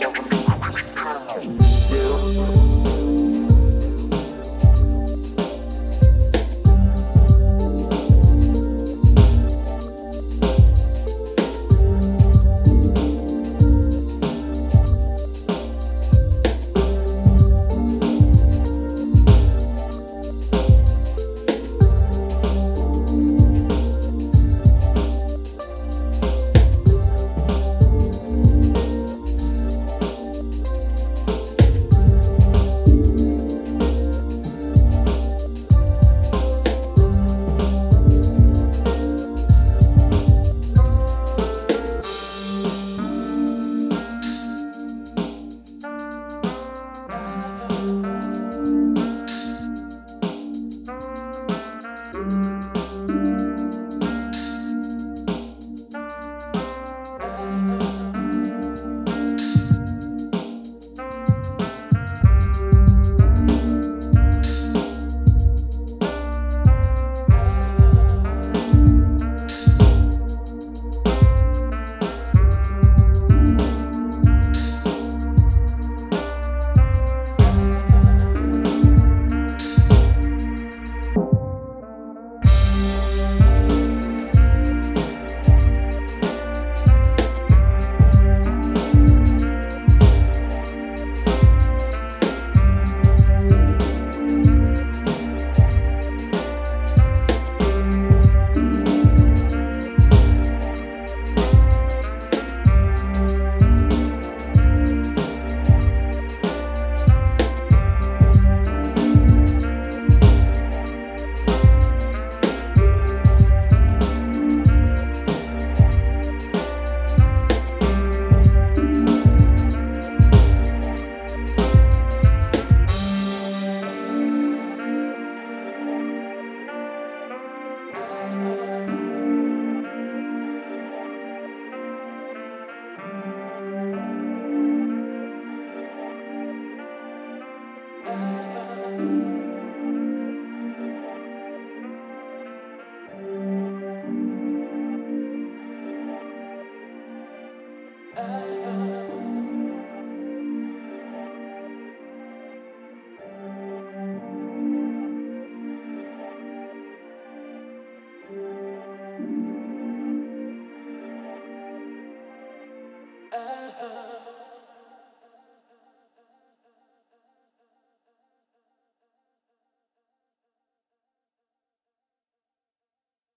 eu